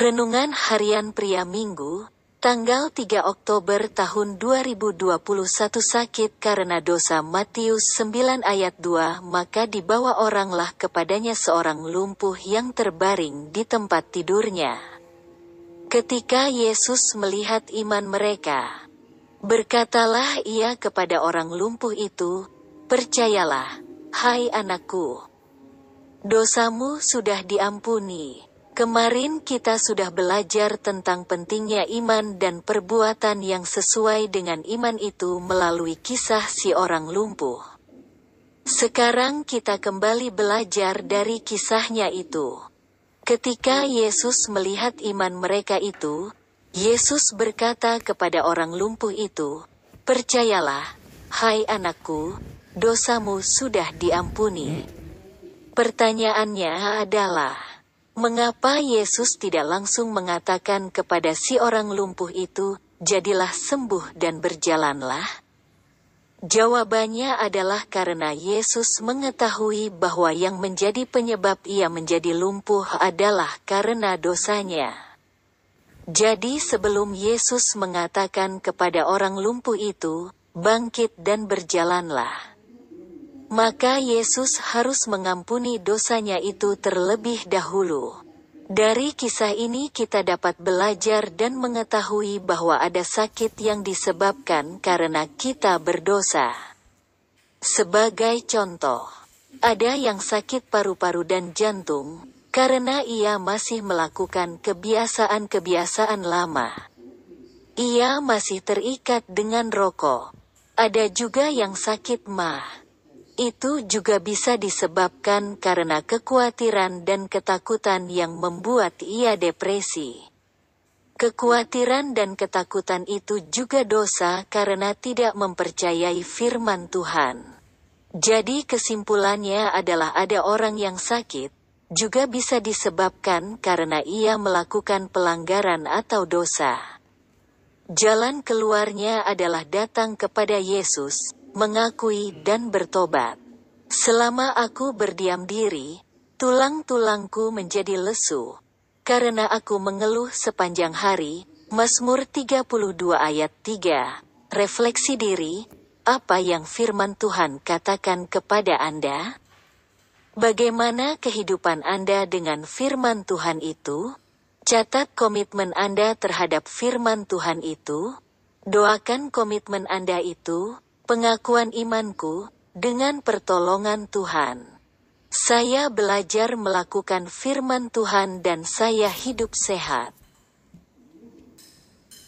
Renungan Harian Pria Minggu, tanggal 3 Oktober tahun 2021 sakit karena dosa Matius 9 ayat 2 maka dibawa oranglah kepadanya seorang lumpuh yang terbaring di tempat tidurnya. Ketika Yesus melihat iman mereka, berkatalah ia kepada orang lumpuh itu, Percayalah, hai anakku, dosamu sudah diampuni. Kemarin kita sudah belajar tentang pentingnya iman dan perbuatan yang sesuai dengan iman itu melalui kisah si orang lumpuh. Sekarang kita kembali belajar dari kisahnya itu. Ketika Yesus melihat iman mereka itu, Yesus berkata kepada orang lumpuh itu, "Percayalah, hai anakku, dosamu sudah diampuni." Pertanyaannya adalah, Mengapa Yesus tidak langsung mengatakan kepada si orang lumpuh itu, "Jadilah sembuh dan berjalanlah"? Jawabannya adalah karena Yesus mengetahui bahwa yang menjadi penyebab ia menjadi lumpuh adalah karena dosanya. Jadi, sebelum Yesus mengatakan kepada orang lumpuh itu, "Bangkit dan berjalanlah", maka Yesus harus mengampuni dosanya itu terlebih dahulu. Dari kisah ini kita dapat belajar dan mengetahui bahwa ada sakit yang disebabkan karena kita berdosa. Sebagai contoh, ada yang sakit paru-paru dan jantung, karena ia masih melakukan kebiasaan-kebiasaan lama. Ia masih terikat dengan rokok. Ada juga yang sakit mah itu juga bisa disebabkan karena kekhawatiran dan ketakutan yang membuat ia depresi. Kekhawatiran dan ketakutan itu juga dosa karena tidak mempercayai firman Tuhan. Jadi kesimpulannya adalah ada orang yang sakit, juga bisa disebabkan karena ia melakukan pelanggaran atau dosa. Jalan keluarnya adalah datang kepada Yesus, mengakui dan bertobat. Selama aku berdiam diri, tulang-tulangku menjadi lesu. Karena aku mengeluh sepanjang hari, Mazmur 32 ayat 3, refleksi diri, apa yang firman Tuhan katakan kepada Anda? Bagaimana kehidupan Anda dengan firman Tuhan itu? Catat komitmen Anda terhadap firman Tuhan itu. Doakan komitmen Anda itu, pengakuan imanku, dengan pertolongan Tuhan. Saya belajar melakukan firman Tuhan dan saya hidup sehat.